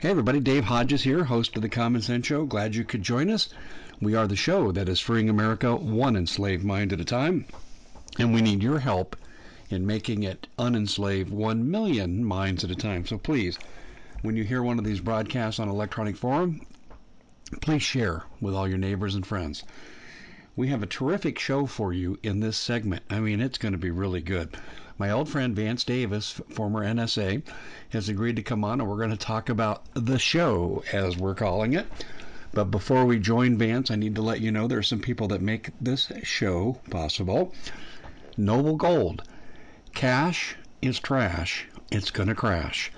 Hey, everybody, Dave Hodges here, host of The Common Sense Show. Glad you could join us. We are the show that is freeing America one enslaved mind at a time, and we need your help in making it unenslave 1 million minds at a time. So please, when you hear one of these broadcasts on electronic forum, please share with all your neighbors and friends. We have a terrific show for you in this segment. I mean, it's going to be really good. My old friend Vance Davis, former NSA, has agreed to come on and we're going to talk about the show, as we're calling it. But before we join Vance, I need to let you know there are some people that make this show possible. Noble Gold. Cash is trash. It's going to crash.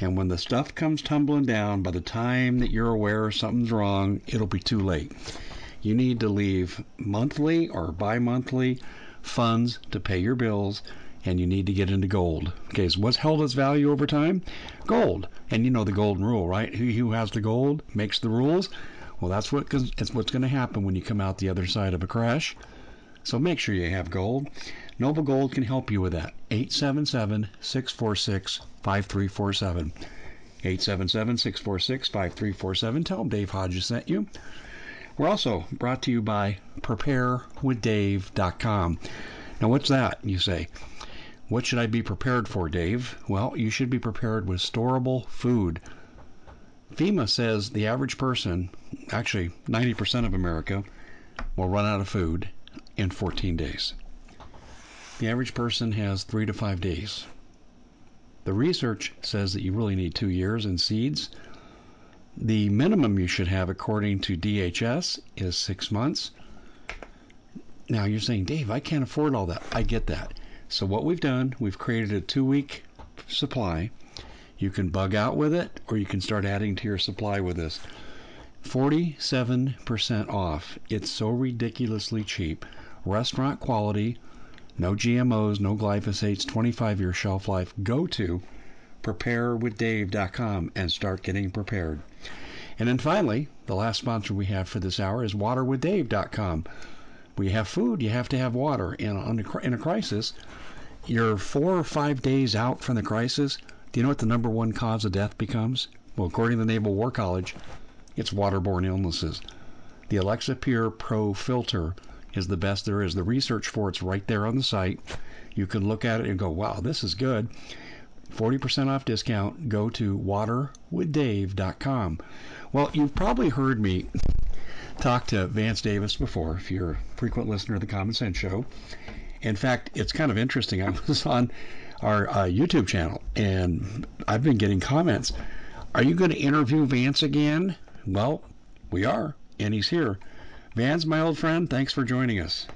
And when the stuff comes tumbling down, by the time that you're aware something's wrong, it'll be too late. You need to leave monthly or bi monthly funds to pay your bills and you need to get into gold. Okay, so what's held its value over time? Gold. And you know the golden rule, right? He who has the gold makes the rules. Well, that's what it's what's going to happen when you come out the other side of a crash. So make sure you have gold. Noble Gold can help you with that. 877 646 5347. 877 646 5347. Tell them Dave Hodges sent you. We're also brought to you by preparewithdave.com. Now, what's that, you say? What should I be prepared for, Dave? Well, you should be prepared with storable food. FEMA says the average person, actually 90% of America, will run out of food in 14 days. The average person has three to five days. The research says that you really need two years in seeds. The minimum you should have, according to DHS, is six months. Now you're saying, Dave, I can't afford all that. I get that. So what we've done, we've created a two week supply. You can bug out with it or you can start adding to your supply with this. 47% off. It's so ridiculously cheap. Restaurant quality, no GMOs, no glyphosates, 25 year shelf life. Go to preparewithdave.com and start getting prepared. And then finally, the last sponsor we have for this hour is waterwithdave.com. We have food, you have to have water. And in a crisis, you're four or five days out from the crisis. Do you know what the number one cause of death becomes? Well, according to the Naval War College, it's waterborne illnesses. The Alexa Pure Pro filter is the best there is. The research for it's right there on the site. You can look at it and go, wow, this is good. 40% off discount. Go to waterwithdave.com. Well, you've probably heard me talked to Vance Davis before, if you're a frequent listener of the Common Sense Show. In fact, it's kind of interesting. I was on our uh, YouTube channel and I've been getting comments. Are you going to interview Vance again? Well, we are, and he's here. Vance, my old friend, thanks for joining us.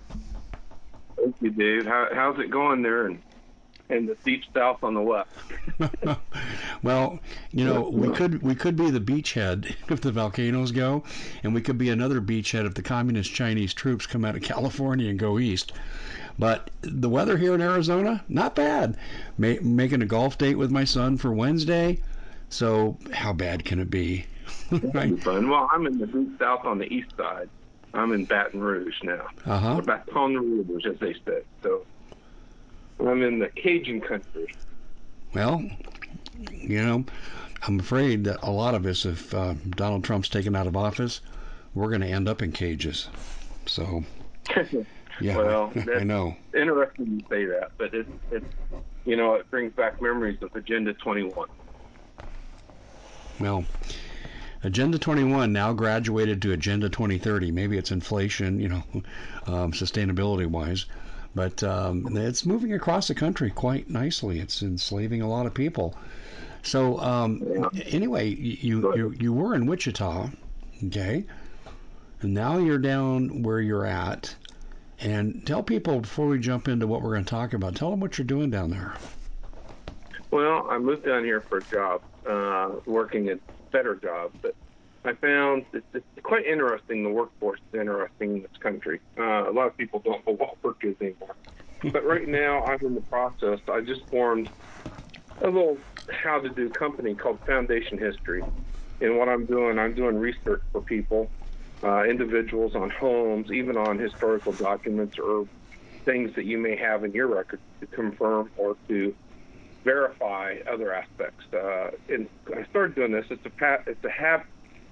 Thank you, Dave. How, how's it going there? And and the deep south on the left. well, you know, we could we could be the beachhead if the volcanoes go, and we could be another beachhead if the communist Chinese troops come out of California and go east. But the weather here in Arizona, not bad. Ma- making a golf date with my son for Wednesday. So how bad can it be? right? Fun. Well, I'm in the deep south on the east side. I'm in Baton Rouge now. Uh-huh. Or Baton Rouge, as they said. So I'm in the Cajun country. Well, you know, I'm afraid that a lot of us, if uh, Donald Trump's taken out of office, we're going to end up in cages. So, yeah, well, I know. Interesting you say that, but it's it's you know it brings back memories of Agenda 21. Well, Agenda 21 now graduated to Agenda 2030. Maybe it's inflation, you know, um, sustainability wise. But um, it's moving across the country quite nicely. It's enslaving a lot of people. So um, anyway, you, you you were in Wichita, okay, and now you're down where you're at. And tell people before we jump into what we're going to talk about. Tell them what you're doing down there. Well, I moved down here for a job, uh, working a better job, but I found it's, it's quite interesting. The workforce is interesting in this country. Uh, a lot of people don't know what work is anymore. but right now, I'm in the process. I just formed a little how to do company called Foundation History. And what I'm doing, I'm doing research for people, uh, individuals on homes, even on historical documents or things that you may have in your record to confirm or to verify other aspects. Uh, and I started doing this. It's a pa- it's a have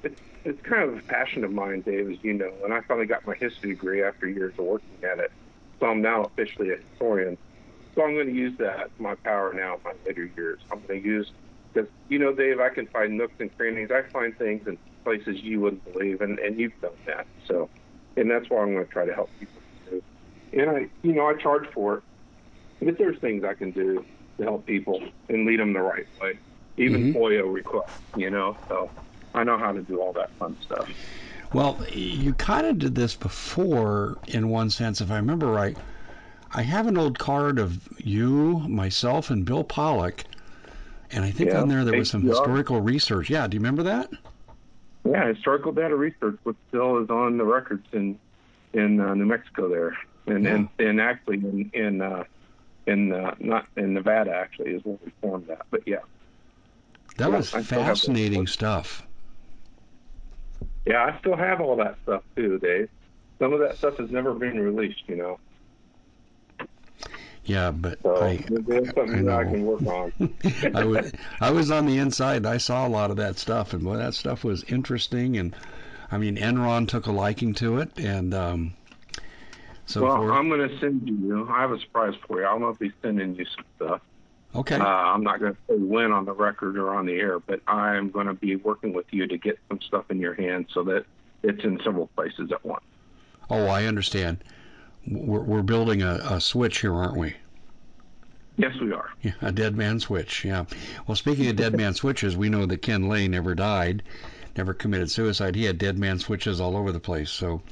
it's it's kind of a passion of mine, Dave, as you know. And I finally got my history degree after years of working at it, so I'm now officially a historian. So I'm going to use that my power now in my later years. I'm going to use because you know, Dave, I can find nooks and crannies. I find things in places you wouldn't believe, and and you've done that. So, and that's why I'm going to try to help people. Do. And I, you know, I charge for it, but there's things I can do to help people and lead them the right way. Even Mhm. FOIA requests, you know. So I know how to do all that fun stuff. Well, you kind of did this before, in one sense, if I remember right. I have an old card of you, myself, and Bill Pollock, and I think Yeah, on there there was some historical research. Yeah, do you remember that? Yeah, historical data research, which still is on the records in in uh, New Mexico there, and and, and actually in in uh, in uh, not in Nevada actually is where we formed that. But yeah, That Yeah, was I still have those fascinating stuff. yeah, I still have all that stuff too, Dave. Some of that stuff has never been released, you know. Yeah, but So I, there's something that I know. can work on. I was I was on the inside. I saw a lot of that stuff, and boy, that stuff was interesting. And I mean, Enron took a liking to it, and um, so well, forth. I'm going to send you. I have a surprise for you. I'm going to be sending you some stuff. okay, Uh, I'm not going to say when on the record or on the air, but I'm going to be working with you to get some stuff in your hands so that it's in several places at once. oh, I understand. We're, we're building a, a switch here, aren't we? Yes, we are. Yeah, a dead man switch. Yeah. Well, speaking of dead man switches, we know that Ken Lay never died, never committed suicide. He had dead man switches all over the place. So,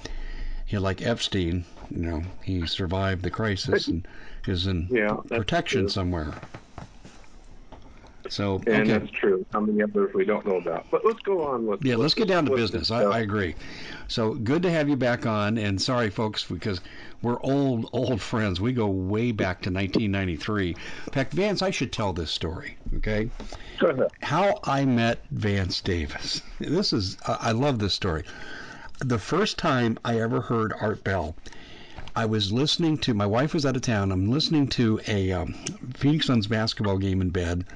he like Epstein, you know, he survived the crisis and is in Yeah, protection somewhere. So, And okay. that's true. How many others we don't know about? But let's go on with. Yeah, let's get down to business. I. I agree. So good to have you back on. And sorry, folks, because we're old, old friends. We go way back to 1993. In fact, Vance, I should tell this story. Okay, Go ahead. how I met Vance Davis. This is I I love this story. The first time I ever heard Art Bell, I was listening to my wife was out of town. I'm listening to a um, Phoenix Suns basketball game in bed,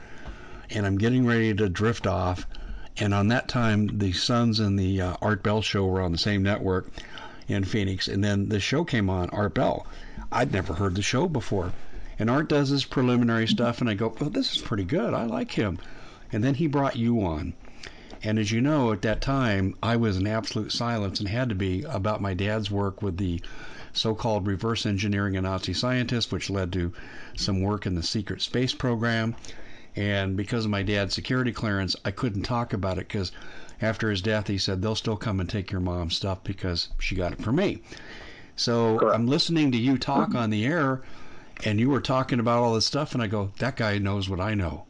and I'm getting ready to drift off. And on that time, the Suns and the uh, Art Bell show were on the same network in Phoenix. And then the show came on, Art Bell. I'd never heard the show before. And Art does his preliminary stuff, and I go, oh, this is pretty good. I like him. And then he brought you on. And as you know, at that time, I was in absolute silence and had to be about my dad's work with the so called reverse engineering a Nazi scientist, which led to some work in the secret space program. And because of my dad's security clearance, I couldn't talk about it because after his death, he said, they'll still come and take your mom's stuff because she got it from me. So Correct. I'm listening to you talk on the air, and you were talking about all this stuff, and I go, that guy knows what I know.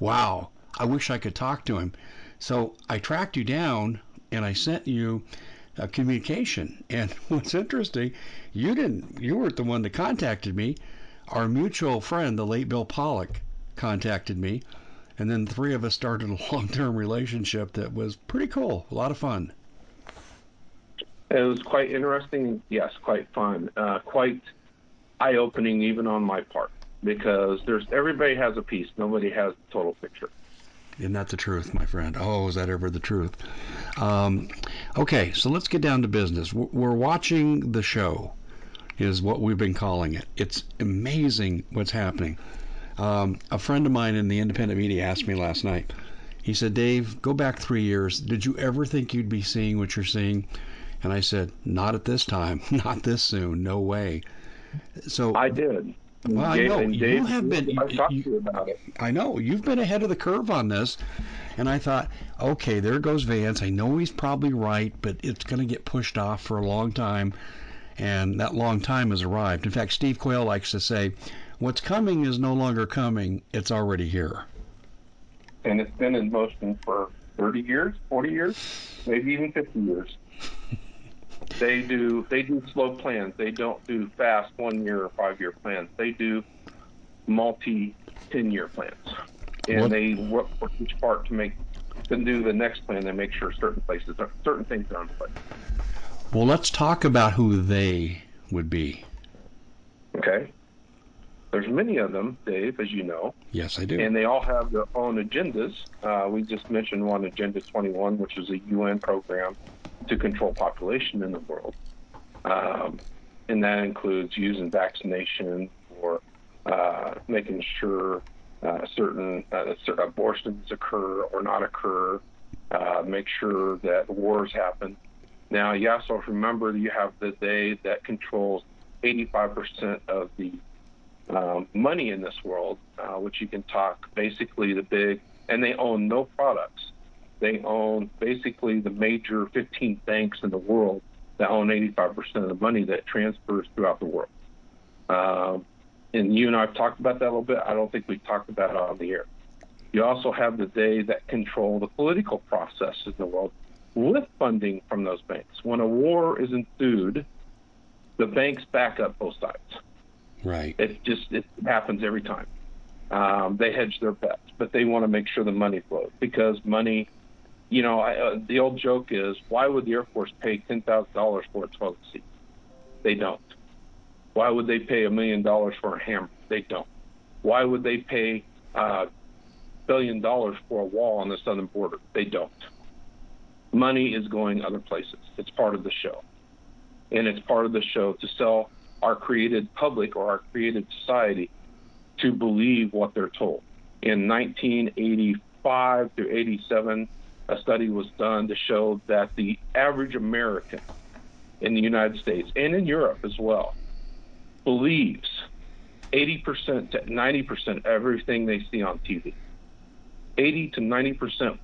Wow, I wish I could talk to him. So I tracked you down, and I sent you a communication. And what's interesting, you didn't, you weren't the one that contacted me. Our mutual friend, the late Bill Pollock, contacted me, and then the three of us started a long-term relationship that was pretty cool, a lot of fun. It was quite interesting. Yes, quite fun. Uh, quite eye-opening, even on my part, because there's everybody has a piece. Nobody has the total picture. Isn't that the truth, my friend? Oh, is that ever the truth? Um, okay, so let's get down to business. We're watching the show, is what we've been calling it. It's amazing what's happening. Um, a friend of mine in the independent media asked me last night. He said, Dave, go back three years. Did you ever think you'd be seeing what you're seeing? And I said, Not at this time. Not this soon. No way. So I did. Well, I know. and You have been- I talked you- to you about it. I know you've been ahead of the curve on this, and I thought, okay, there goes Vance. I know he's probably right, but it's going to get pushed off for a long time, and that long time has arrived. In fact, Steve Quayle likes to say, "What's coming is no longer coming; it's already here." and it's been in motion for 30 years, 40 years, maybe even 50 years. they do they do slow plans. They don't do fast one year or five year plans. They do multi 10 year plans, and What- they work for each part to make to do the next plan. They make sure certain places are, certain things are in place. Well, let's talk about who they would be. Okay. There's many of them, Dave, as you know. Yes, I do. And they all have their own agendas. Uh, we just mentioned one, Agenda 21, which is a UN program to control population in the world. Um, and that includes using vaccination or uh, making sure uh, certain uh, abortions occur or not occur, uh, make sure that wars happen. Now, you also remember you have the day that controls 85% of the um, money in this world, uh, which you can talk basically the big, and they own no products. They own basically the major 15 banks in the world that own 85% of the money that transfers throughout the world. Um, and you and I have talked about that a little bit. I don't think we talked about it on the air. You also have the they that control the political process in the world with funding from those banks. When a war is ensued, the banks back up both sides. Right. It just it happens every time. Um, they hedge their bets, but they want to make sure the money flows because money. You know, I, uh, the old joke is, why would the Air Force pay ten thousand dollars for a toilet seat? They don't. Why would they pay a million dollars for a hammer? They don't. Why would they pay a uh, billion dollars for a wall on the southern border? They don't. Money is going other places. It's part of the show. And it's part of the show to sell our created public or our created society to believe what they're told. In 1985 to 87, a study was done to show that the average American in the United States and in Europe as well believes 80% to 90% everything they see on TV. 80 to 90%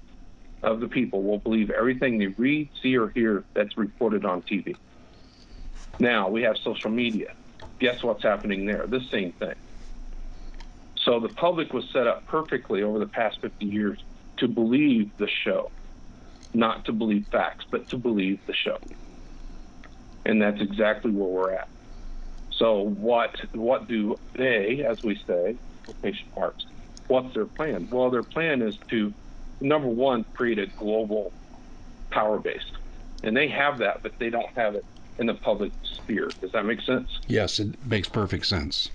of the people will believe everything they read, see, or hear that's reported on TV. Now we have social media. Guess what's happening there? The same thing. So the public was set up perfectly over the past 50 years to believe the show, not to believe facts, but to believe the show. And that's exactly where we're at. So what what do they, as we say, quotation marks, what's their plan? Well, their plan is to number one create a global power base, and they have that, but they don't have it in the public sphere. Does that make sense? Yes, it makes perfect sense.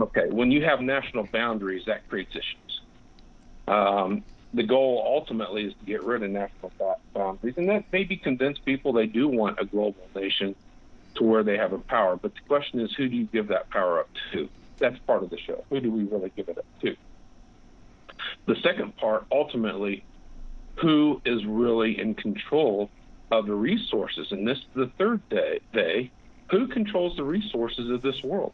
Okay, when you have national boundaries, that creates issues. Um, the goal ultimately is to get rid of national boundaries, and that maybe convince people they do want a global nation to where they have a power. But the question is, who do you give that power up to? That's part of the show. Who do we really give it up to? The second part, ultimately, who is really in control of the resources? And this is the third day, they, who controls the resources of this world?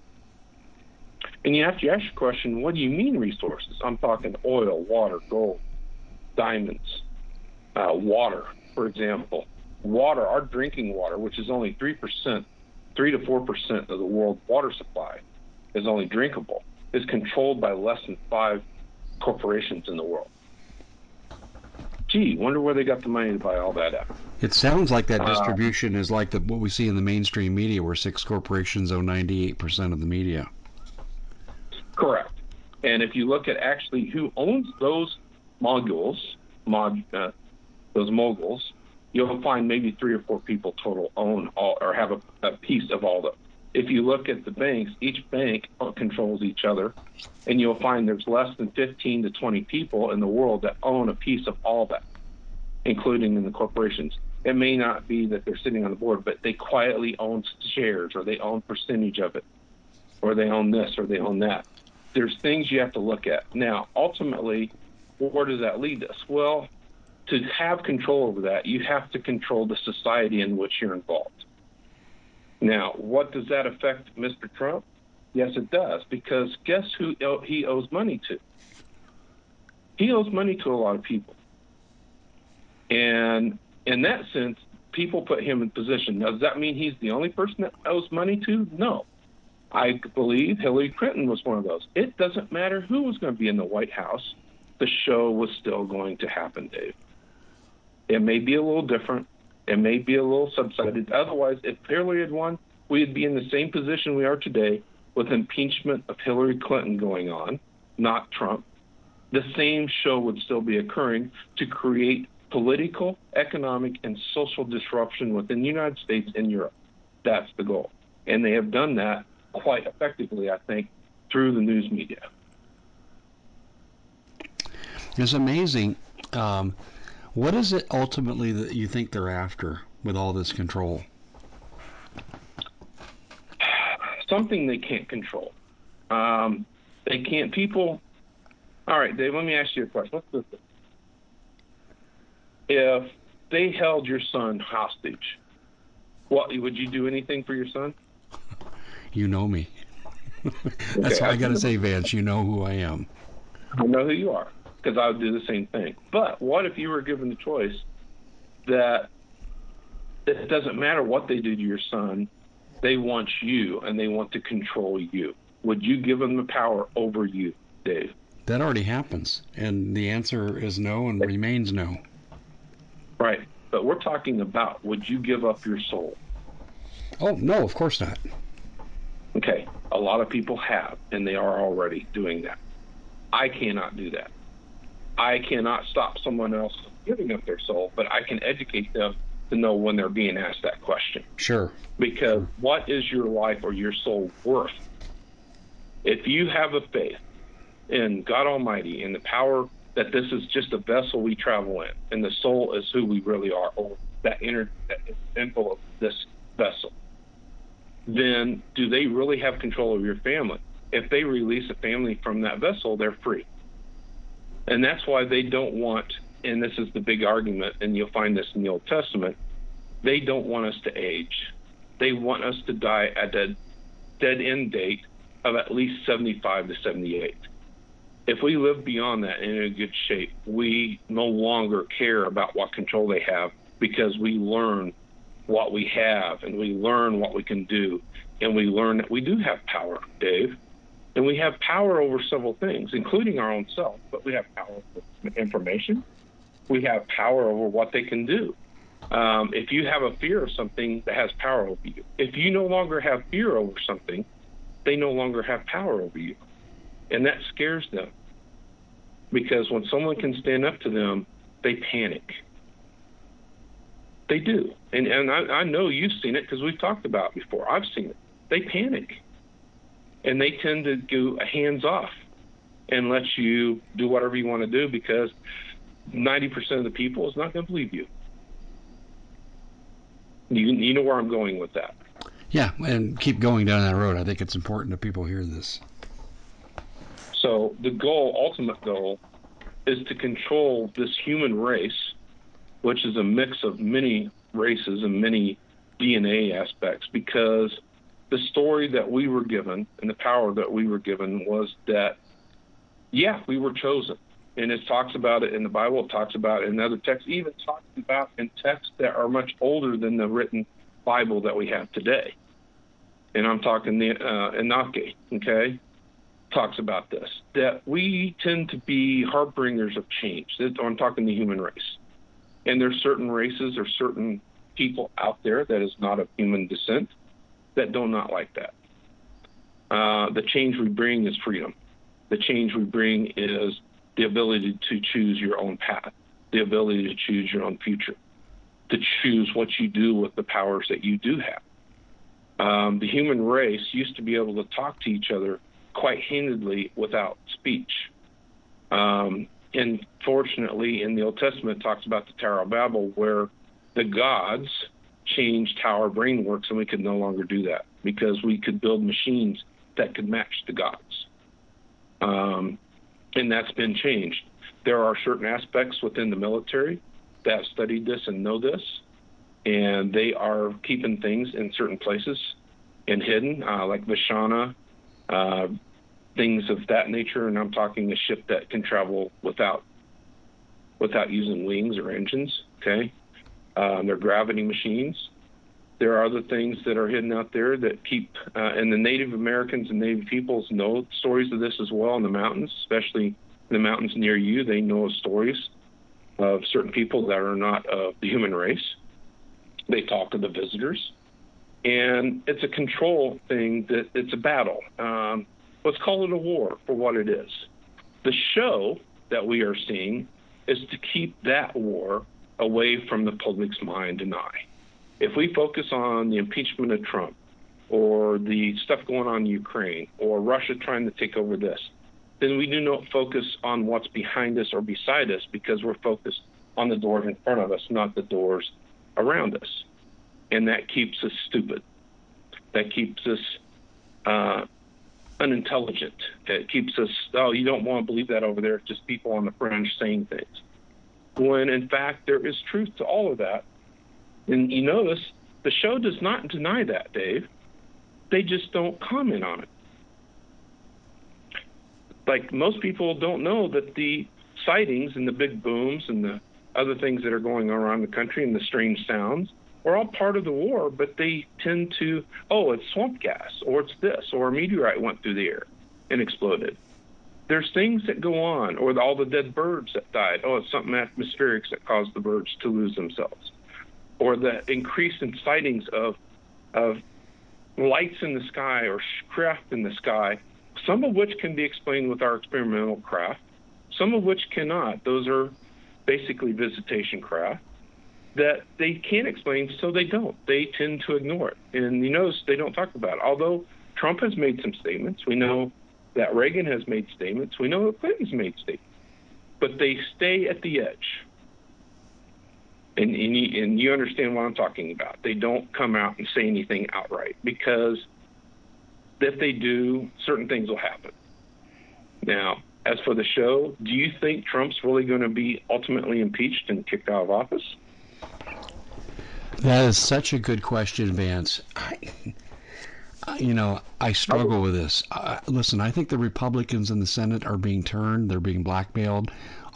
And you have to ask your question, what do you mean resources? I'm talking oil, water, gold, diamonds, uh, water, for example. Water, our drinking water, which is only 3% three to four percent of the world's water supply is only drinkable, is controlled by less than five corporations in the world. Gee, wonder where they got the money to buy all that at. It sounds like that uh, distribution uh, is like the, what we see in the mainstream media, where six corporations own 98% of the media. Correct. And if you look at actually who owns those moguls, mod, uh, those moguls, you'll find maybe three or four people total own all or have a, a piece of all the. If you look at the banks, each bank controls each other, and you'll find there's less than 15 to 20 people in the world that own a piece of all that, including in the corporations. It may not be that they're sitting on the board, but they quietly own shares or they own percentage of it, or they own this or they own that. There's things you have to look at. Now, ultimately, where does that lead us? Well, to have control over that, you have to control the society in which you're involved. Now, what does that affect Mr. Trump? Yes, it does, because guess who he owes money to? He owes money to a lot of people. And in that sense, people put him in position. Now, does that mean he's the only person that owes money to? No. I believe Hillary Clinton was one of those. It doesn't matter who was going to be in the White House, the show was still going to happen, Dave. It may be a little different. It may be a little subsided. Otherwise, if Hillary had won, we'd be in the same position we are today with impeachment of Hillary Clinton going on, not Trump. The same show would still be occurring to create political, economic, and social disruption within the United States and Europe. That's the goal. And they have done that quite effectively, I think, through the news media. It's amazing. Um, what is it ultimately that you think they're after with all this control? Something they can't control. Um, they can't. People. All right, Dave. Let me ask you a question. Let's listen. If they held your son hostage, what would you do anything for your son? You know me. That's okay. I got to say, Vance. You know who I am. I know who you are because I would do the same thing. But what if you were given the choice that it doesn't matter what they do to your son, they want you and they want to control you? Would you give them the power over you, Dave? That already happens, and the answer is no and remains no. Right, but we're talking about would you give up your soul? Oh no, of course not. Okay, a lot of people have, and they are already doing that. I cannot do that. I cannot stop someone else from giving up their soul, but I can educate them to know when they're being asked that question. Sure. Because what is your life or your soul worth? If you have a faith in God Almighty and the power that this is just a vessel we travel in, and the soul is who we really are, or that inner that is of this vessel, then do they really have control of your family? If they release a family from that vessel, they're free. And that's why they don't want, and this is the big argument, and you'll find this in the Old Testament, they don't want us to age. They want us to die at a dead end date of at least 75 to 78. If we live beyond that in a good shape, we no longer care about what control they have because we learn what we have and we learn what we can do and we learn that we do have power, Dave. And we have power over several things, including our own self, but we have power over information. We have power over what they can do. Um, if you have a fear of something that has power over you, if you no longer have fear over something, they no longer have power over you. And that scares them. Because when someone can stand up to them, they panic. They do. And, and I, I know you've seen it because we've talked about it before. I've seen it. They panic and they tend to go hands off and let you do whatever you want to do because 90% of the people is not going to believe you. You, you know where I'm going with that. Yeah, and keep going down that road. I think it's important that people hear this. So the goal, ultimate goal, is to control this human race, which is a mix of many races and many DNA aspects, because – the story that we were given and the power that we were given was that, yeah, we were chosen. And it talks about it in the Bible, it talks about it in other texts, even talks about in texts that are much older than the written Bible that we have today. And I'm talking the uh, Enoch, okay? Talks about this that we tend to be harbingers of change. I'm talking the human race, and there's certain races or certain people out there that is not of human descent that do not like that. Uh, the change we bring is freedom. The change we bring is the ability to choose your own path, the ability to choose your own future, to choose what you do with the powers that you do have. Um, the human race used to be able to talk to each other quite handedly without speech. Um, and fortunately, in the Old Testament, it talks about the Tower of Babel, where the gods changed how our brain works, and we could no longer do that because we could build machines that could match the gods. Um, and that's been changed. There are certain aspects within the military that studied this and know this, and they are keeping things in certain places and hidden, uh, like Vimana, uh, things of that nature. And I'm talking a ship that can travel without without using wings or engines. Okay, um, they're gravity machines. There are other things that are hidden out there that keep, uh, and the Native Americans and Native peoples know stories of this as well in the mountains, especially in the mountains near you. They know stories of certain people that are not of the human race. They talk to the visitors, and it's a control thing. That it's a battle. Um, let's call it a war for what it is. The show that we are seeing is to keep that war away from the public's mind and eye. If we focus on the impeachment of Trump or the stuff going on in Ukraine, or Russia trying to take over this, then we do not focus on what's behind us or beside us because we're focused on the doors in front of us, not the doors around us. And that keeps us stupid. That keeps us uh, unintelligent. It keeps us, oh, you don't want to believe that over there. It's just people on the fringe saying things. When in fact, there is truth to all of that. And you notice the show does not deny that, Dave. They just don't comment on it. Like most people don't know that the sightings and the big booms and the other things that are going on around the country and the strange sounds are all part of the war, but they tend to, oh, it's swamp gas, or it's this, or a meteorite went through the air and exploded. There's things that go on, or all the dead birds that died. Oh, it's something atmospheric that caused the birds to lose themselves, or the increase in sightings of of lights in the sky or craft in the sky, some of which can be explained with our experimental craft, some of which cannot. Those are basically visitation craft that they can't explain, so they don't. They tend to ignore it. And you notice they don't talk about it. Although Trump has made some statements, we know that Reagan has made statements, we know that Clinton's made statements, but they stay at the edge. And, and, you, and you understand what I'm talking about. They don't come out and say anything outright because if they do, certain things will happen. Now, as for the show, do you think Trump's really going to be ultimately impeached and kicked out of office? That is such a good question, Vance. I, you know, I struggle with this. Uh, listen, I think the Republicans in the Senate are being turned. They're being blackmailed.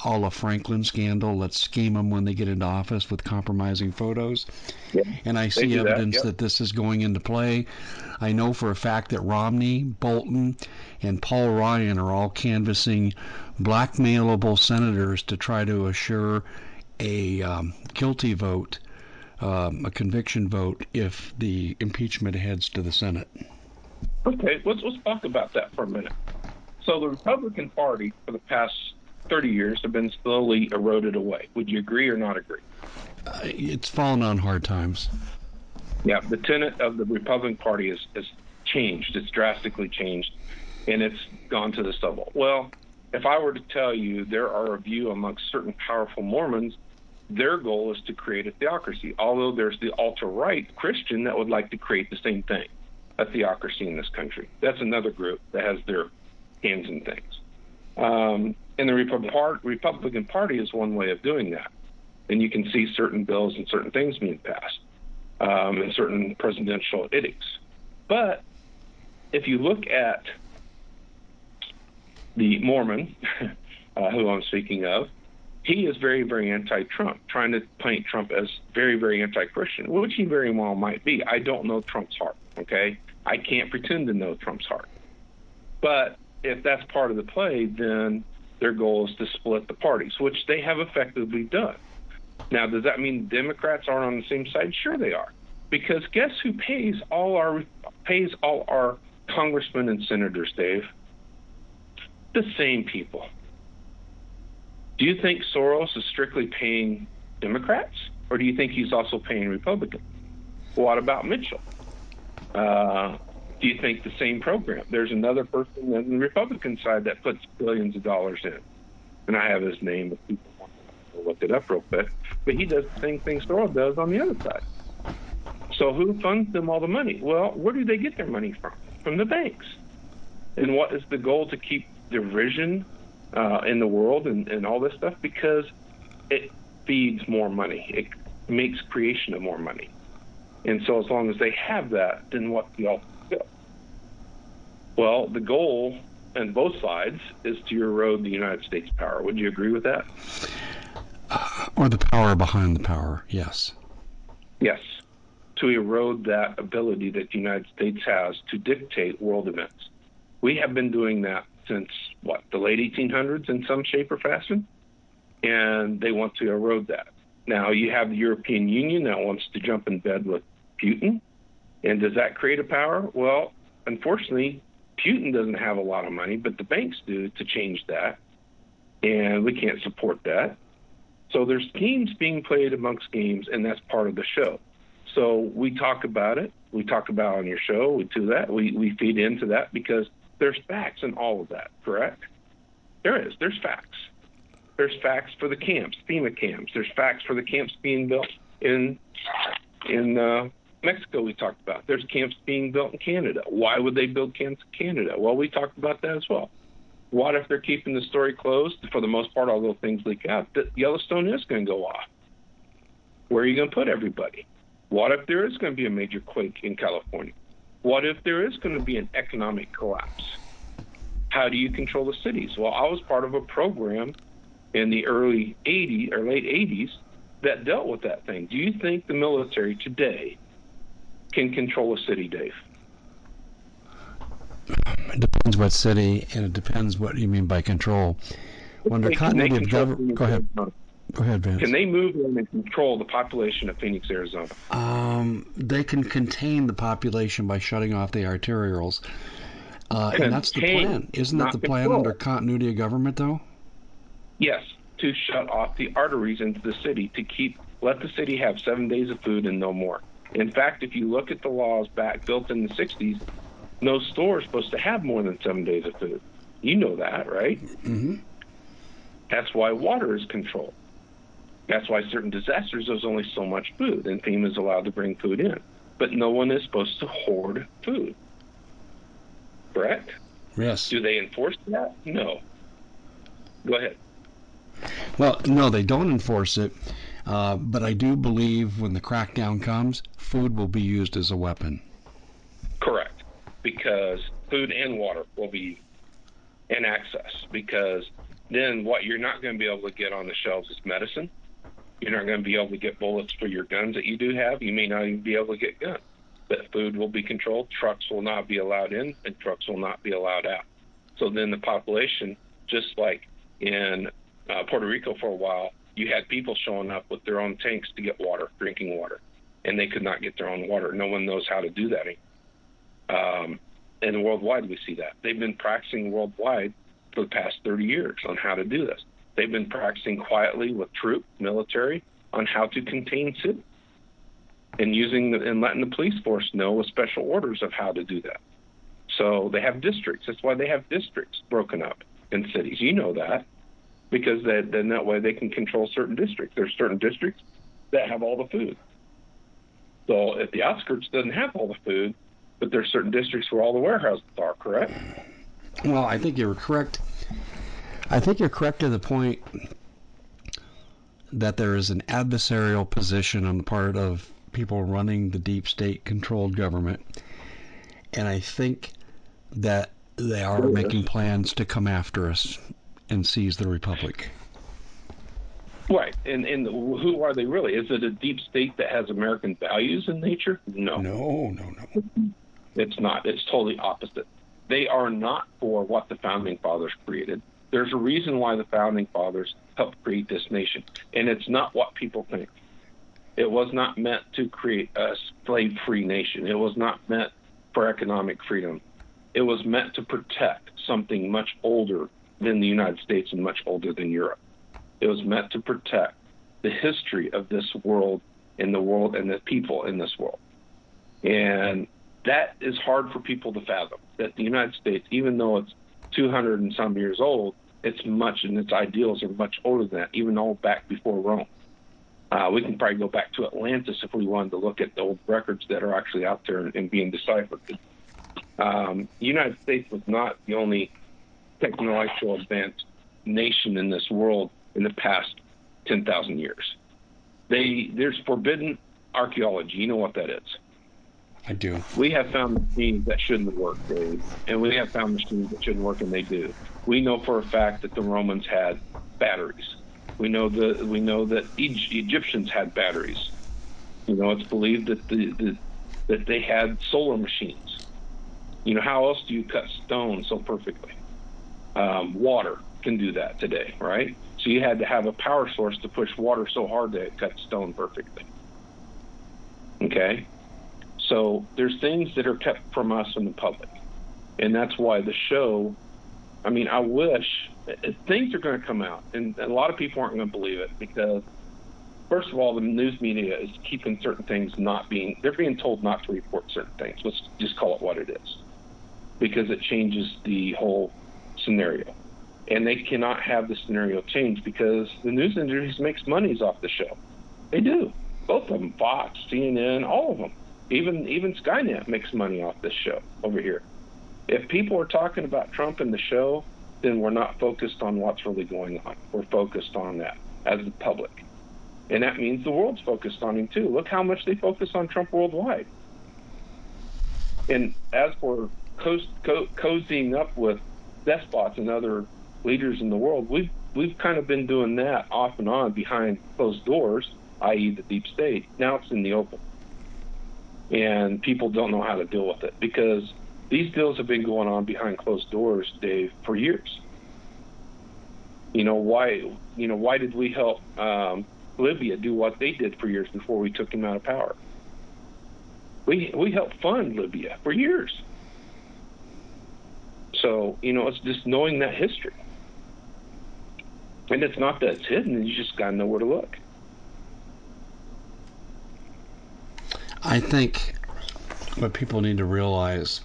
All of Franklin scandal. Let's scheme them when they get into office with compromising photos. And I see evidence that, yep. that this is going into play. I know for a fact that Romney, Bolton, and Paul Ryan are all canvassing blackmailable senators to try to assure a um, guilty vote um, a conviction vote if the impeachment heads to the Senate. Okay, let's let's talk about that for a minute. So the Republican Party for the past 30 years have been slowly eroded away. Would you agree or not agree? Uh, it's fallen on hard times. Yeah, the tenet of the Republican Party has, has changed. It's drastically changed, and it's gone to the stubble. Well, if I were to tell you there are a view amongst certain powerful Mormons their goal is to create a theocracy, although there's the ultra right Christian that would like to create the same thing, a theocracy in this country. That's another group that has their hands in things. Um, and the Republican Republican Party is one way of doing that. And you can see certain bills and certain things being passed um, and certain presidential edicts. But if you look at the Mormon, uh, who I'm speaking of, he is very, very anti-Trump, trying to paint Trump as very, very anti-Christian, which he very well might be. I don't know Trump's heart. Okay, I can't pretend to know Trump's heart. But if that's part of the play, then their goal is to split the parties, which they have effectively done. Now, does that mean Democrats aren't on the same side? Sure, they are, because guess who pays all our pays all our congressmen and senators, Dave? The same people. Do you think Soros is strictly paying Democrats, or do you think he's also paying Republicans? What about Mitchell? Uh, do you think the same program? There's another person on the Republican side that puts billions of dollars in, and I have his name if people want to look it up real quick. But he does the same thing Soros does on the other side. So who funds them all the money? Well, where do they get their money from? From the banks. And what is the goal to keep division uh, in the world and, and all this stuff because it feeds more money. It makes creation of more money. And so as long as they have that, then what the goal? Well, the goal on both sides is to erode the United States power. Would you agree with that? Uh, or the power behind the power, yes. Yes. To erode that ability that the United States has to dictate world events. We have been doing that since what the late 1800s in some shape or fashion, and they want to erode that. Now you have the European Union that wants to jump in bed with Putin, and does that create a power? Well, unfortunately, Putin doesn't have a lot of money, but the banks do to change that, and we can't support that. So there's games being played amongst games, and that's part of the show. So we talk about it. We talk about on your show. We do that. We we feed into that because there's facts in all of that. Correct? There is. There's facts. There's facts for the camps, FEMA camps. There's facts for the camps being built in in uh, Mexico. We talked about. There's camps being built in Canada. Why would they build camps in Canada? Well, we talked about that as well. What if they're keeping the story closed for the most part, although things leak out? Yellowstone is going to go off. Where are you going to put everybody? What if there is going to be a major quake in California? What if there is going to be an economic collapse? How do you control the cities? Well, I was part of a program in the early 80s or late 80s that dealt with that thing. Do you think the military today can control a city, Dave? It depends what city, and it depends what you mean by control. Under continuity of government, go ahead. Go ahead, Vince. Can they move in and control the population of Phoenix, Arizona? Um, they can contain the population by shutting off the arterials. Uh, and that's the plan. Isn't that the plan control. under continuity of government, though? Yes, to shut off the arteries into the city to keep let the city have seven days of food and no more. In fact, if you look at the laws back built in the 60s, no store is supposed to have more than seven days of food. You know that, right? Mm-hmm. That's why water is controlled. That's why certain disasters there's only so much food, and FEMA is allowed to bring food in. But no one is supposed to hoard food. Correct? Yes. Do they enforce that? No. Go ahead. Well, no, they don't enforce it. Uh, but I do believe when the crackdown comes, food will be used as a weapon. Correct. Because food and water will be in access. Because then what you're not going to be able to get on the shelves is medicine. You're not going to be able to get bullets for your guns that you do have. You may not even be able to get guns. But food will be controlled. Trucks will not be allowed in, and trucks will not be allowed out. So then the population, just like in uh, Puerto Rico for a while, you had people showing up with their own tanks to get water, drinking water, and they could not get their own water. No one knows how to do that. Um, and worldwide, we see that. They've been practicing worldwide for the past 30 years on how to do this. They've been practicing quietly with troops, military, on how to contain cities and using the, and letting the police force know with special orders of how to do that. So they have districts. That's why they have districts broken up in cities. You know that because then that way they can control certain districts. There's certain districts that have all the food. So if the outskirts doesn't have all the food, but there's certain districts where all the warehouses are, correct? Well, I think you're correct. I think you're correct to the point that there is an adversarial position on the part of people running the deep state controlled government. And I think that they are making plans to come after us and seize the republic. Right, and and who are they really? Is it a deep state that has American values in nature? No, no, no, no. It's not. It's totally opposite. They are not for what the founding fathers created. There's a reason why the founding fathers helped create this nation, and it's not what people think. It was not meant to create a slave-free nation. It was not meant for economic freedom. It was meant to protect something much older than the United States and much older than Europe. It was meant to protect the history of this world and the world and the people in this world. And that is hard for people to fathom that the United States, even though it's 200 and some years old, it's much and its ideals are much older than that, even all back before Rome. Uh, we can probably go back to Atlantis if we wanted to look at the old records that are actually out there and, and being deciphered. Um, the United States was not the only technological advanced nation in this world in the past 10,000 years. They there's forbidden archaeology. You know what that is? I do. We have found machines that shouldn't work, Dave, and we have found machines that shouldn't work, and they do. We know for a fact that the Romans had batteries. We know that we know that Egyptians had batteries. You know, it's believed that the, the that they had solar machines. You know, how else do you cut stone so perfectly? Um, water can do that today, right? So you had to have a power source to push water so hard that it cut stone perfectly. Okay? So there's things that are kept from us in the public. And that's why the show, I mean, I wish eh, things are going to come out, and a lot of people aren't going to believe it because first of all, the news media is keeping certain things not being, they're being told not to report certain things. Let's just call it what it is because it changes the whole scenario. And they cannot have the scenario change because the news industry makes monies off the show. They do. Both of them, Fox, CNN, all of them. Even even Skynet makes money off this show over here. If people are talking about Trump in the show, then we're not focused on what's really going on. We're focused on that as the public. And that means the world's focused on him too. Look how much they focus on Trump worldwide. And as for co- co- cozying up with despots and other leaders in the world, we've we've kind of been doing that off and on behind closed doors, i.e., the deep state. Now it's in the open, and people don't know how to deal with it because these deals have been going on behind closed doors, Dave, for years. You know why? You know why did we help um, Libya do what they did for years before we took him out of power? We we helped fund Libya for years. So you know, it's just knowing that history, and it's not that it's hidden. You just got to know where to look. I think what people need to realize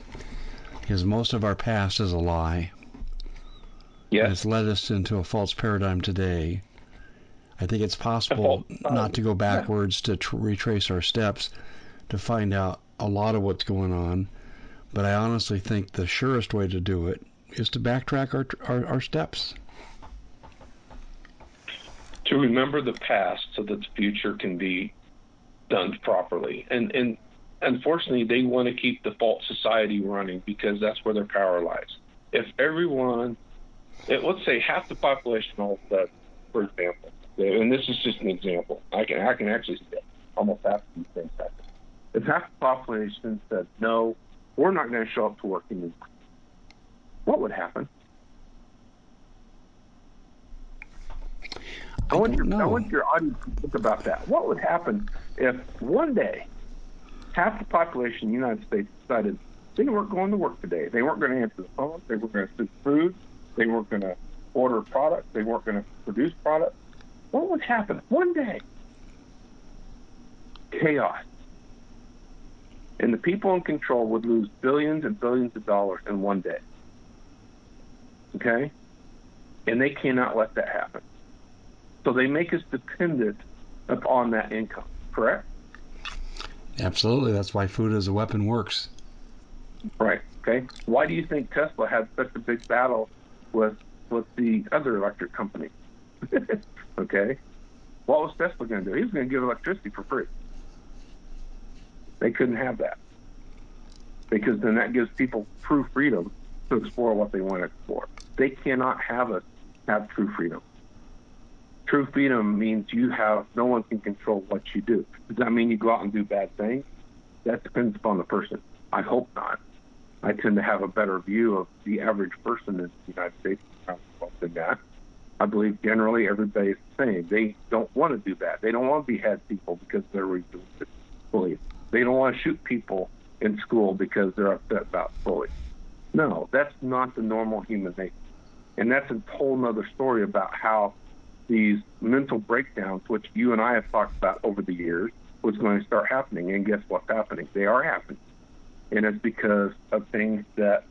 is most of our past is a lie. Yes. And it's led us into a false paradigm today. I think it's possible not to go backwards to tr- retrace our steps to find out a lot of what's going on. But I honestly think the surest way to do it is to backtrack our, our, our steps. To remember the past so that the future can be done properly. And, and unfortunately, they want to keep the false society running because that's where their power lies. If everyone it, let's say half the population all said, for example, and this is just an example. I can I can actually say almost half these things happen. If half the population said no, we're not going to show up to work anymore, what would happen? I, I want your know. I want your audience to think about that. What would happen if one day half the population in the United States decided they weren't going to work today? They weren't going to answer the phone. They weren't going to send food they weren't going to order products. They weren't going to produce products. What would happen one day? Chaos. And the people in control would lose billions and billions of dollars in one day. Okay? And they cannot let that happen. So they make us dependent upon that income, correct? Absolutely. That's why food as a weapon works. Right. Okay. Why do you think Tesla had such a big battle with with the other electric company. okay, what was Tesla going to do? He was going to give electricity for free. They couldn't have that because then that gives people true freedom to explore what they want to explore. They cannot have us have true freedom. True freedom means you have no one can control what you do. Does that mean you go out and do bad things? That depends upon the person. I hope not. I tend to have a better view of the average person in the United States than that. I believe generally everybody's the same. They don't want to do that. They don't want to behead people because they're bullies. They don't want to shoot people in school because they're upset about bullies. No, that's not the normal human nature. And that's a whole other story about how these mental breakdowns, which you and I have talked about over the years, was going to start happening. And guess what's happening? They are happening and it's because of things that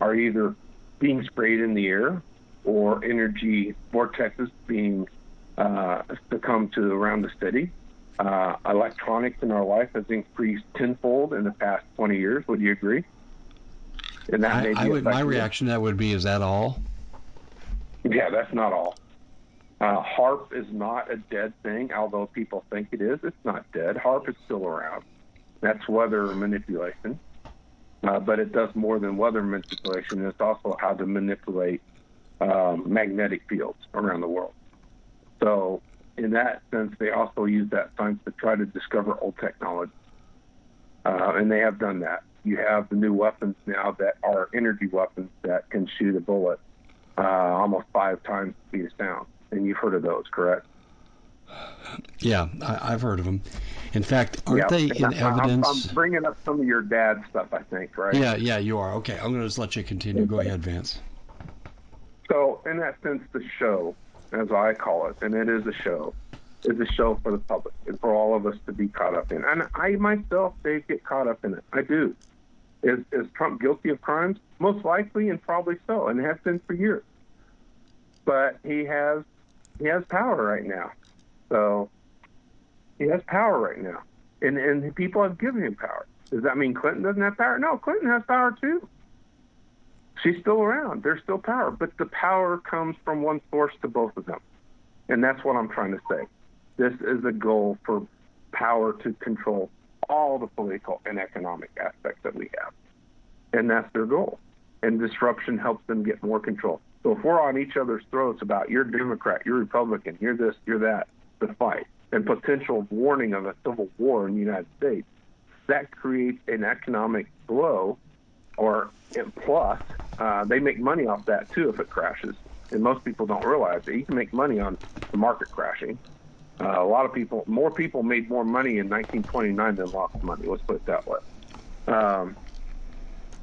are either being sprayed in the air or energy vortexes being uh, succumb to around the city. Uh, electronics in our life has increased tenfold in the past 20 years. Would you agree? And that I, I would, my reaction to that would be, is that all? Yeah, that's not all. Uh, HAARP is not a dead thing, although people think it is. It's not dead. HAARP is still around. That's weather manipulation uh, but it does more than weather manipulation. It's also how to manipulate um, magnetic fields around the world. So, in that sense, they also use that science to try to discover old technology, uh, and they have done that. You have the new weapons now that are energy weapons that can shoot a bullet uh, almost five times the speed of sound, and you've heard of those, correct? Yeah, I, have heard of them. In fact, aren't yeah, they in I'm, evidence? I'm bringing up some of your dad's stuff, I think, right? Yeah, yeah, you are. Okay, I'm going to just let you continue. Go ahead, Vance. So, in that sense, the show, as I call it, and it is a show, is a show for the public and for all of us to be caught up in. And I myself, Dave, get caught up in it. I do. Is, is Trump guilty of crimes? Most likely, and probably so, and has been for years. But he has he has power right now, so he has power right now, and and people have given him power. Does that mean Clinton doesn't have power? No, Clinton has power too. She's still around. There's still power, but the power comes from one source to both of them, and that's what I'm trying to say. This is a goal for power to control all the political and economic aspects that we have. And that's their goal. And disruption helps them get more control. So if we're on each other's throats about you're Democrat, you're Republican, you're this, you're that, the fight, and potential warning of a civil war in the United States, that creates an economic blow or plus uh, they make money off that too if it crashes. And most people don't realize that you can make money on the market crashing. Uh, a lot of people, more people made more money in 1929 than lost money. Let's put it that way. Um,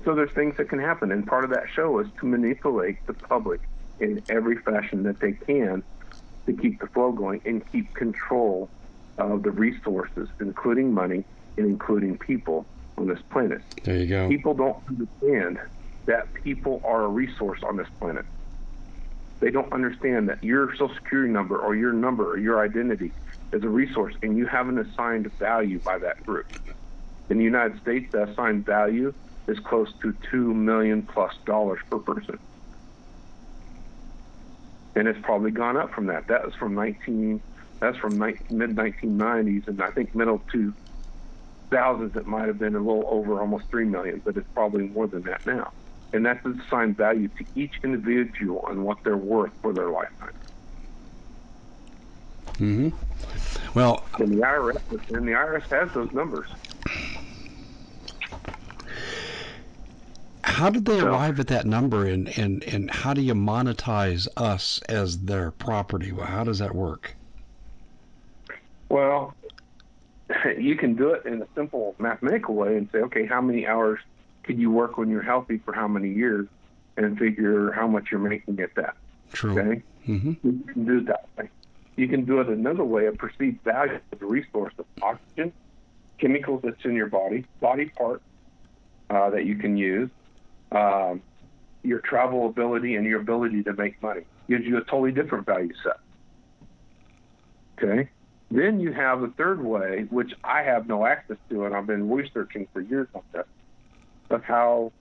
so there's things that can happen, and part of that show is to manipulate the public in every fashion that they can to keep the flow going and keep control of the resources, including money and including people on this planet. There you go. People don't understand that people are a resource on this planet. They don't understand that your social security number or your number or your identity is a resource and you have an assigned value by that group. In the United States, the assigned value is close to two million plus dollars per person. And it's probably gone up from that. That was from 19, that's from mid 1990s, and I think middle 2000s it might have been a little over almost three million, but it's probably more than that now and that's assigned value to each individual and what they're worth for their lifetime. Mm-hmm. Well, and the IRS and the IRS has those numbers. How did they so, arrive at that number, and, and, and how do you monetize us as their property? Well, how does that work? Well, you can do it in a simple mathematical way and say, okay, how many hours could you work when you're healthy for how many years and figure how much you're making at that? True. Okay? Mm-hmm. You can do it that way. You can do it another way, a perceived value of the resource of oxygen, chemicals that's in your body, body parts uh, that you can use, um, your travel ability, and your ability to make money. Gives you a totally different value set. Okay? Then you have the third way, which I have no access to, and I've been researching for years on this of how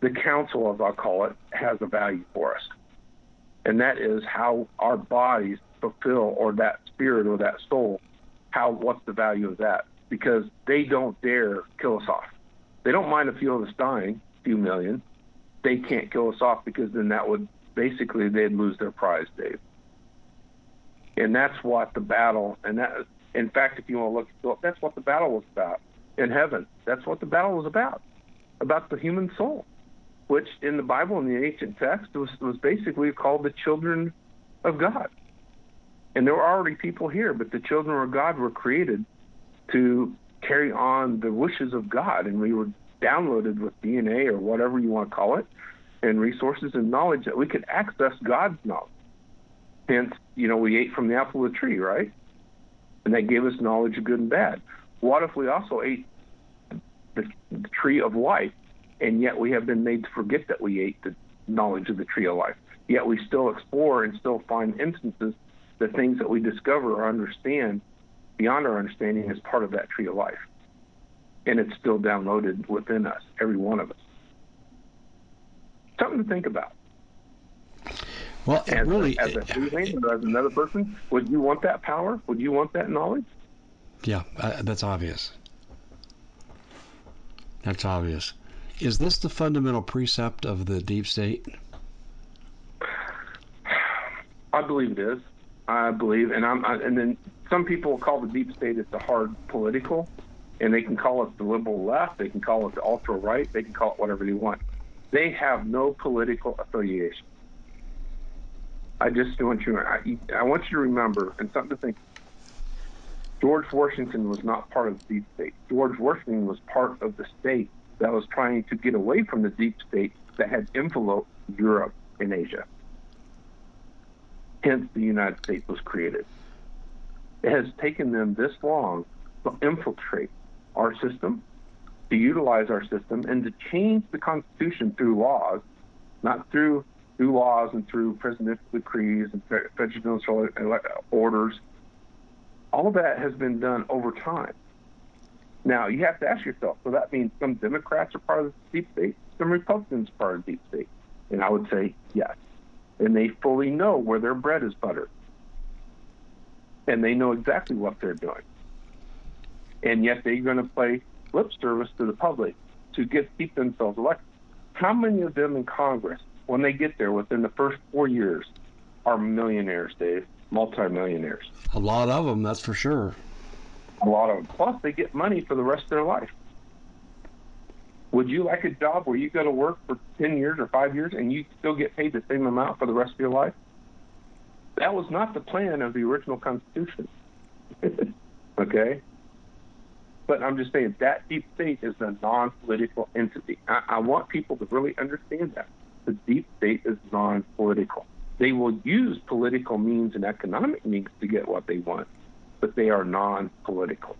the council, as I'll call it, has a value for us. And that is how our bodies fulfill, or that spirit or that soul, how what's the value of that? Because they don't dare kill us off. They don't mind a few of us dying, a few million. They can't kill us off because then that would basically they'd lose their prize, Dave. And that's what the battle, and that, in fact, if you want to look, that's what the battle was about in heaven. That's what the battle was about, about the human soul, which in the Bible in the ancient text was, was basically called the children of God. And there were already people here, but the children of God were created to carry on the wishes of God, and we were downloaded with DNA or whatever you want to call it, and resources and knowledge that we could access God's knowledge. Hence, you know, we ate from the apple of the tree, right? And that gave us knowledge of good and bad. What if we also ate the, the tree of life, and yet we have been made to forget that we ate the knowledge of the tree of life? Yet we still explore and still find instances, the things that we discover or understand beyond our understanding is part of that tree of life. And it's still downloaded within us, every one of us. Something to think about. Well, as, really, as a freelancer, as another person, would you want that power? Would you want that knowledge? Yeah, uh, that's obvious. That's obvious. Is this the fundamental precept of the deep state? I believe it is. I believe, and I'm, I, and then some people call the deep state it's the hard political, and they can call it the liberal left, they can call it the ultra right, they can call it whatever they want. They have no political affiliation. I just want you, I, I want you to remember, and something to think George Washington was not part of the deep state. George Washington was part of the state that was trying to get away from the deep state that had enveloped Europe and Asia. Hence, the United States was created. It has taken them this long to infiltrate our system, to utilize our system, and to change the Constitution through laws, not through through laws and through presidential decrees and presidential orders. All of that has been done over time. Now you have to ask yourself. So that means some Democrats are part of the deep state, some Republicans are part of the deep state, and I would say yes. And they fully know where their bread is buttered, and they know exactly what they're doing and yet they're going to play lip service to the public to get keep themselves elected. How many of them in Congress, when they get there within the first four years, are millionaires, Dave, multimillionaires? A lot of them, that's for sure. A lot of them. Plus, they get money for the rest of their life. Would you like a job where you go to work for 10 years or five years and you still get paid the same amount for the rest of your life? That was not the plan of the original Constitution. okay? But I'm just saying that deep state is a non-political entity. I, I want people to really understand that. The deep state is non-political. They will use political means and economic means to get what they want, but they are non-political.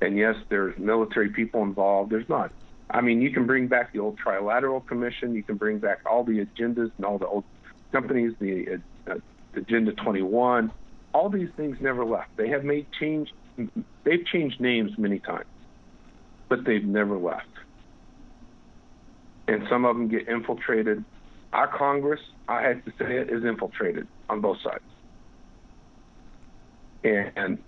And yes, there's military people involved. There's not. I mean, you can bring back the old Trilateral Commission. You can bring back all the agendas and all the old companies, the uh, Agenda 21. All these things never left. They have made change they've changed names many times, but they've never left. And some of them get infiltrated. Our Congress, I have to say it, is infiltrated on both sides. And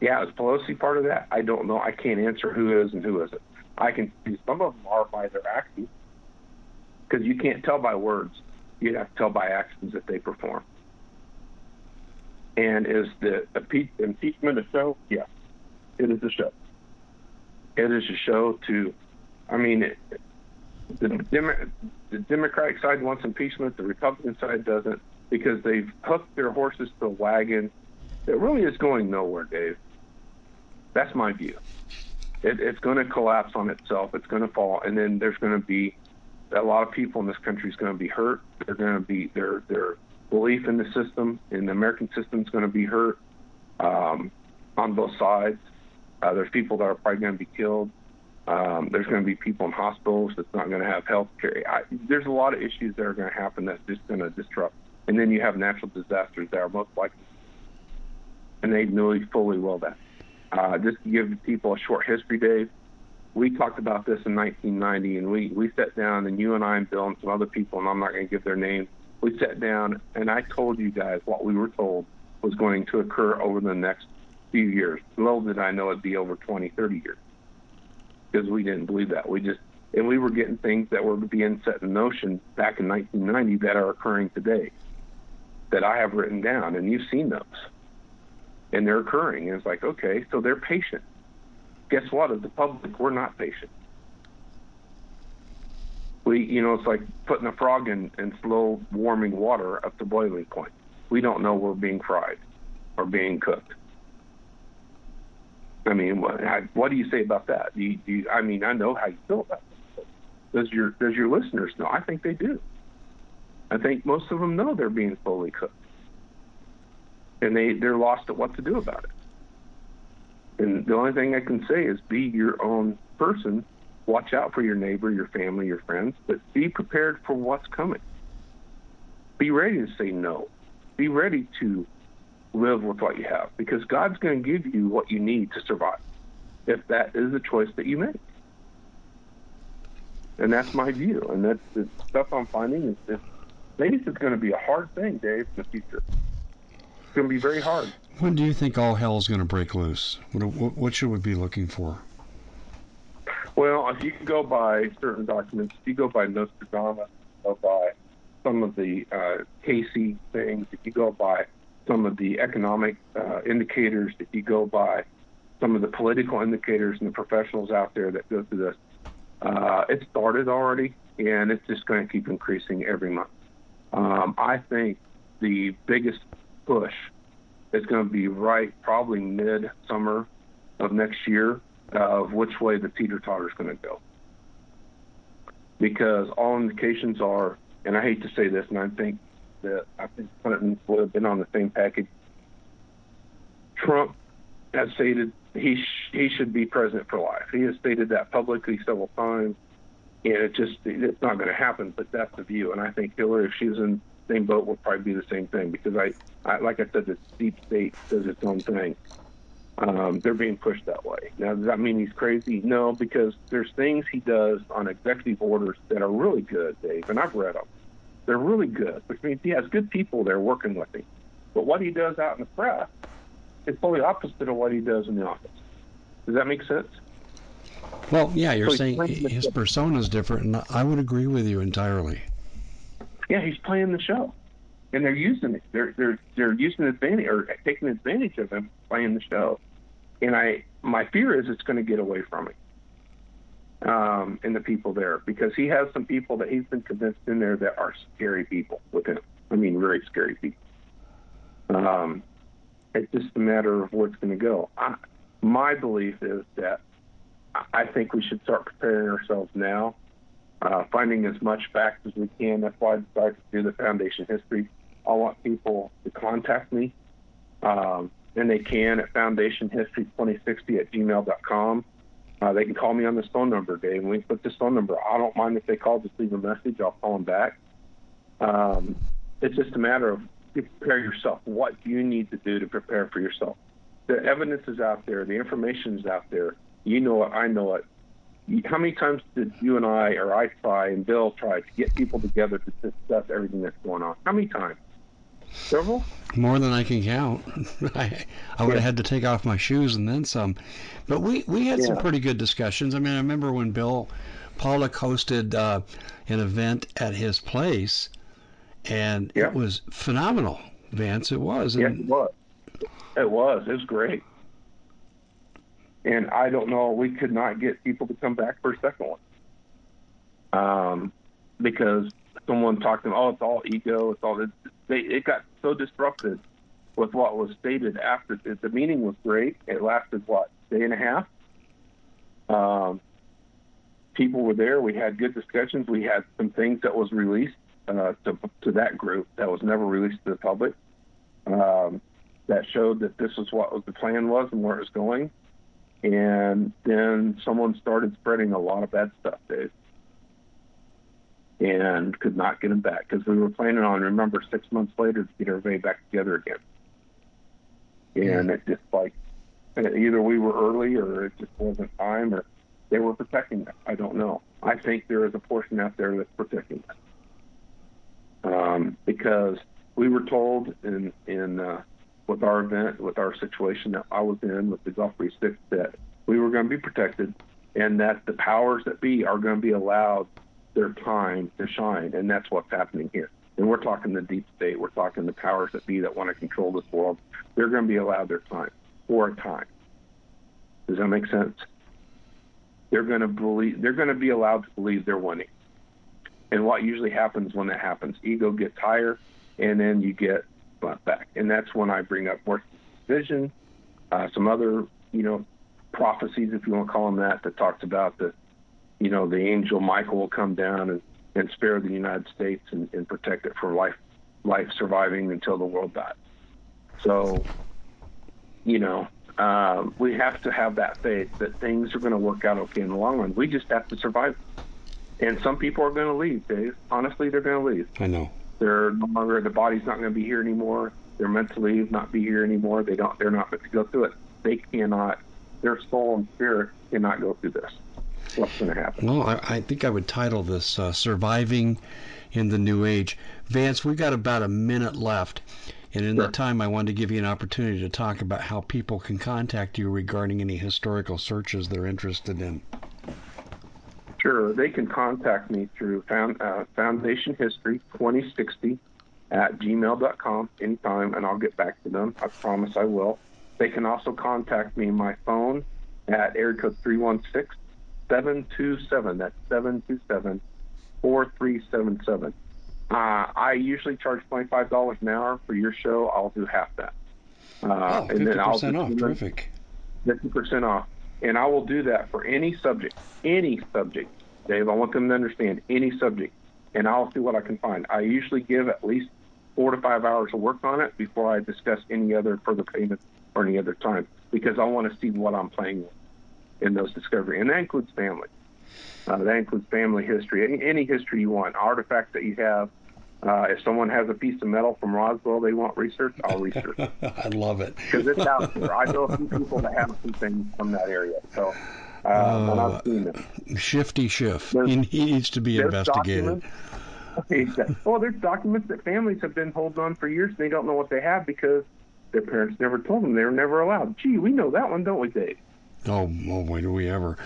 yeah, is Pelosi part of that? I don't know. I can't answer who is and who isn't. I can see some of them are by their actions because you can't tell by words. You have to tell by actions that they perform. And is the impeachment a show? Yes, it is a show. It is a show to, I mean, it, the, Demo- the Democratic side wants impeachment, the Republican side doesn't, because they've hooked their horses to a wagon that really is going nowhere, Dave. That's my view. It, it's going to collapse on itself. It's going to fall, and then there's going to be a lot of people in this country is going to be hurt. They're going to be they're they're belief in the system, in the American system, is going to be hurt um, on both sides. Uh, there's people that are probably going to be killed. Um, there's going to be people in hospitals that's not going to have health care. There's a lot of issues that are going to happen that's just going to disrupt. And then you have natural disasters that are most likely, and they know fully well that. Uh, just to give people a short history, Dave, we talked about this in 1990, and we, we sat down, and you and I and Bill and some other people, and I'm not going to give their names, we sat down and I told you guys what we were told was going to occur over the next few years. Little did I know it'd be over 20, 30 years because we didn't believe that. We just, and we were getting things that were being set in motion back in 1990 that are occurring today that I have written down, and you've seen those. And they're occurring. And it's like, okay, so they're patient. Guess what? As the public, we're not patient. We you know it's like putting a frog in, in slow warming water up to boiling point. We don't know we're being fried or being cooked. I mean what, what do you say about that? Do you, do you, i mean i know how you feel about it. Does your does your listeners know? I think they do. I think most of them know they're being slowly cooked and they they're lost at what to do about it and the only thing i can say is be your own person watch out for your neighbor, your family, your friends, but be prepared for what's coming. Be ready to say no. Be ready to live with what you have because God's going to give you what you need to survive if that is the choice that you make. And that's my view. And that's the stuff I'm finding is that maybe it's going to be a hard thing, Dave, in the future. It's going to be very hard. When do you think all hell is going to break loose? What, what should we be looking for? Well, if you can go by certain documents, if you go by Nostradamus, you go by some of the uh, Cayce things, if you go by some of the economic uh, indicators, if you go by some of the political indicators and the professionals out there that go through this, uh, it started already, and it's just going to keep increasing every month. Um, I think the biggest push is going to be right probably mid summer of next year of which way the teeter totter is going to go. Because all indications are, and I hate to say this, and I think that I think Clinton would have been on the same package. Trump has stated he sh- he should be president for life. He has stated that publicly several times, and it just it's not going to happen. But that's the view, and I think Hillary, if she's in same boat, will probably be the same thing because I, I like I said, the deep state does its own thing. Um, they're being pushed that way. Now, does that mean he's crazy? No, because there's things he does on executive orders that are really good, Dave, and I've read them. They're really good, which means he has good people there working with him. But what he does out in the press is totally opposite of what he does in the office. Does that make sense? Well, yeah, you're so saying his persona is different, and I would agree with you entirely. Yeah, he's playing the show, and they're using it. They're they're they're using advantage or taking advantage of him playing the show and I my fear is it's going to get away from me um, and the people there because he has some people that he's been convinced in there that are scary people with him. I mean, very scary people. Um, it's just a matter of where it's going to go. I, my belief is that I think we should start preparing ourselves now, uh, finding as much facts as we can. That's why I decided to do the foundation history. I want people to contact me. Um, and they can at foundationhistory2060 at gmail.com. Uh, they can call me on this phone number, Dave. When we put this phone number, I don't mind if they call, just leave a message. I'll call them back. Um, it's just a matter of prepare yourself. What do you need to do to prepare for yourself? The evidence is out there. The information is out there. You know it. I know it. How many times did you and I, or I try, and Bill try to get people together to discuss everything that's going on? How many times? Several? More than I can count. I, I would yeah. have had to take off my shoes and then some. But we, we had yeah. some pretty good discussions. I mean, I remember when Bill Pollock hosted uh, an event at his place, and yeah. it was phenomenal, Vance. It was. And, yeah, it was. It was. It was great. And I don't know, we could not get people to come back for a second one. Um, because someone talked to them, oh, it's all ego, it's all, this. they it got so disrupted with what was stated after the, the meeting was great. It lasted what day and a half. Um, people were there. We had good discussions. We had some things that was released uh, to to that group that was never released to the public. Um, that showed that this was what the plan was and where it was going. And then someone started spreading a lot of bad stuff, Dave and could not get him back because we were planning on, remember, six months later to get everybody back together again. And yeah. it just like either we were early or it just wasn't time or they were protecting us. I don't know. I think there is a portion out there that's protecting us. Um, because we were told in in uh, with our event, with our situation that I was in with the Gulf Six, that we were going to be protected, and that the powers that be are going to be allowed their time to shine, and that's what's happening here. And we're talking the deep state. We're talking the powers that be that want to control this world. They're going to be allowed their time for a time. Does that make sense? They're going to believe. They're going to be allowed to believe they're winning. And what usually happens when that happens, ego gets higher, and then you get brought back. And that's when I bring up more vision, uh, some other, you know, prophecies, if you want to call them that, that talks about the you know, the angel Michael will come down and, and spare the United States and, and protect it for life, life surviving until the world dies. So, you know, uh, we have to have that faith that things are going to work out okay in the long run. We just have to survive. And some people are going to leave, Dave. Honestly, they're going to leave. I know. They're no longer. The body's not going to be here anymore. They're meant to leave, not be here anymore. They don't. They're not meant to go through it. They cannot. Their soul and spirit cannot go through this what's going to happen. Well, I, I, think I would title this uh, "Surviving in the New Age." Vance, we've got about a minute left. And in sure. that time, I wanted to give you an opportunity to talk about how people can contact you regarding any historical searches they're interested in. Sure. They can contact me through found, uh, Foundation History 2060 at gmail.com anytime, and I'll get back to them. I promise I will. They can also contact me my phone at area code 316 727. That's 727 4377. Uh, I usually charge $25 an hour for your show. I'll do half that. Uh, oh, 50% and then I'll off. Terrific. 50% off. And I will do that for any subject, any subject, Dave. I want them to understand any subject, and I'll see what I can find. I usually give at least four to five hours of work on it before I discuss any other further payments or any other time because I want to see what I'm playing with in those discovery, and that includes family. Uh, that includes family history, any, any history you want, artifacts that you have. Uh, if someone has a piece of metal from Roswell they want research, I'll research. I love it because it's out there. I know a few people that have some things from that area, so uh, and I've seen it. Shifty Schiff. He, he needs to be investigated. well, there's documents that families have been holding on for years and they don't know what they have because their parents never told them they were never allowed. Gee, we know that one, don't we, Dave? Oh, oh boy, do we ever.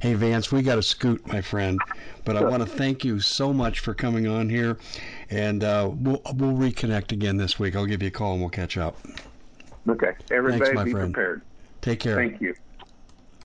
Hey, Vance, we got to scoot, my friend. But sure. I want to thank you so much for coming on here. And uh, we'll, we'll reconnect again this week. I'll give you a call and we'll catch up. Okay. Everybody Thanks, be friend. prepared. Take care. Thank you.